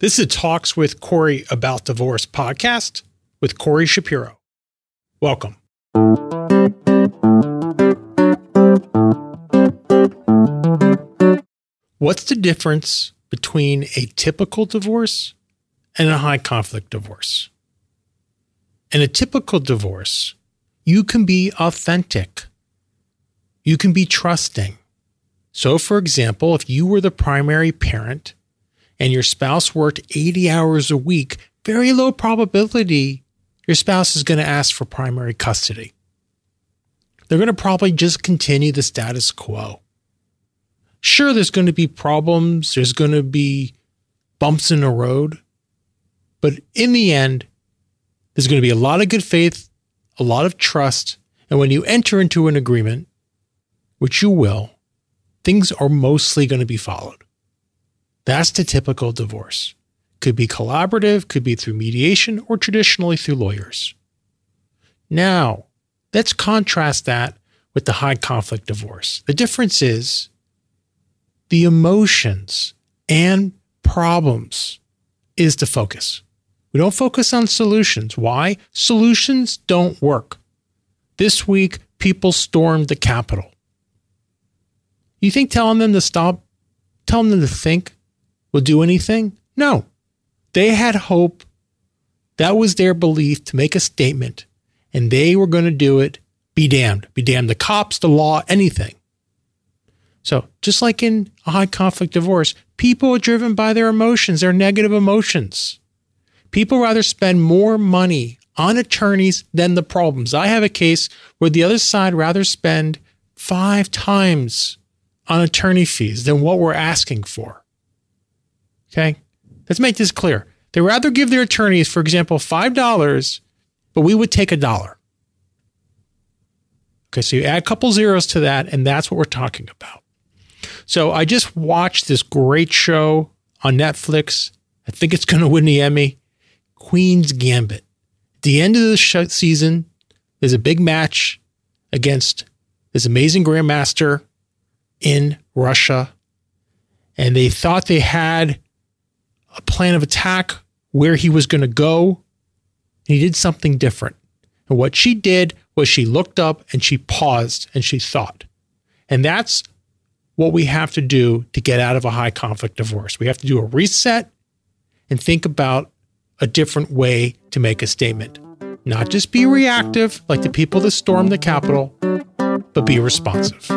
This is a Talks with Corey About Divorce podcast with Corey Shapiro. Welcome. What's the difference between a typical divorce and a high conflict divorce? In a typical divorce, you can be authentic. You can be trusting. So, for example, if you were the primary parent and your spouse worked 80 hours a week, very low probability your spouse is going to ask for primary custody. They're going to probably just continue the status quo. Sure, there's going to be problems, there's going to be bumps in the road, but in the end, there's going to be a lot of good faith, a lot of trust, and when you enter into an agreement, which you will, things are mostly going to be followed. That's the typical divorce. Could be collaborative, could be through mediation, or traditionally through lawyers. Now, let's contrast that with the high conflict divorce. The difference is the emotions and problems is the focus. We don't focus on solutions. Why? Solutions don't work. This week, people stormed the Capitol. You think telling them to stop, telling them to think will do anything? No. They had hope. That was their belief to make a statement, and they were going to do it. Be damned. Be damned. The cops, the law, anything. So, just like in a high conflict divorce, people are driven by their emotions, their negative emotions. People rather spend more money on attorneys than the problems. I have a case where the other side rather spend five times on attorney fees than what we're asking for. Okay? Let's make this clear. They rather give their attorneys, for example, $5, but we would take a dollar. Okay, so you add a couple zeros to that, and that's what we're talking about. So I just watched this great show on Netflix. I think it's going to win the Emmy Queen's Gambit. At the end of the season, there's a big match against this amazing grandmaster in Russia. And they thought they had a plan of attack where he was going to go. And he did something different. And what she did was she looked up and she paused and she thought. And that's what we have to do to get out of a high conflict divorce. We have to do a reset and think about a different way to make a statement. Not just be reactive like the people that stormed the Capitol, but be responsive.